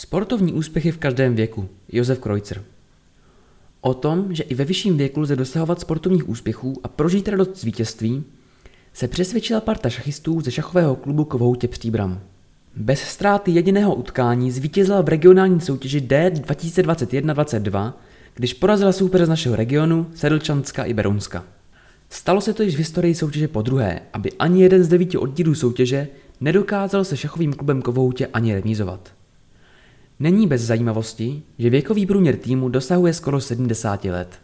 Sportovní úspěchy v každém věku. Josef Kreuzer. O tom, že i ve vyšším věku lze dosahovat sportovních úspěchů a prožít radost z vítězství, se přesvědčila parta šachistů ze šachového klubu Kovoutě Příbram. Bez ztráty jediného utkání zvítězila v regionální soutěži D 2021-22, když porazila soupeře z našeho regionu Sedlčanska i Berounska. Stalo se to již v historii soutěže po druhé, aby ani jeden z devíti oddílů soutěže nedokázal se šachovým klubem Kovoutě ani remízovat. Není bez zajímavosti, že věkový průměr týmu dosahuje skoro 70 let.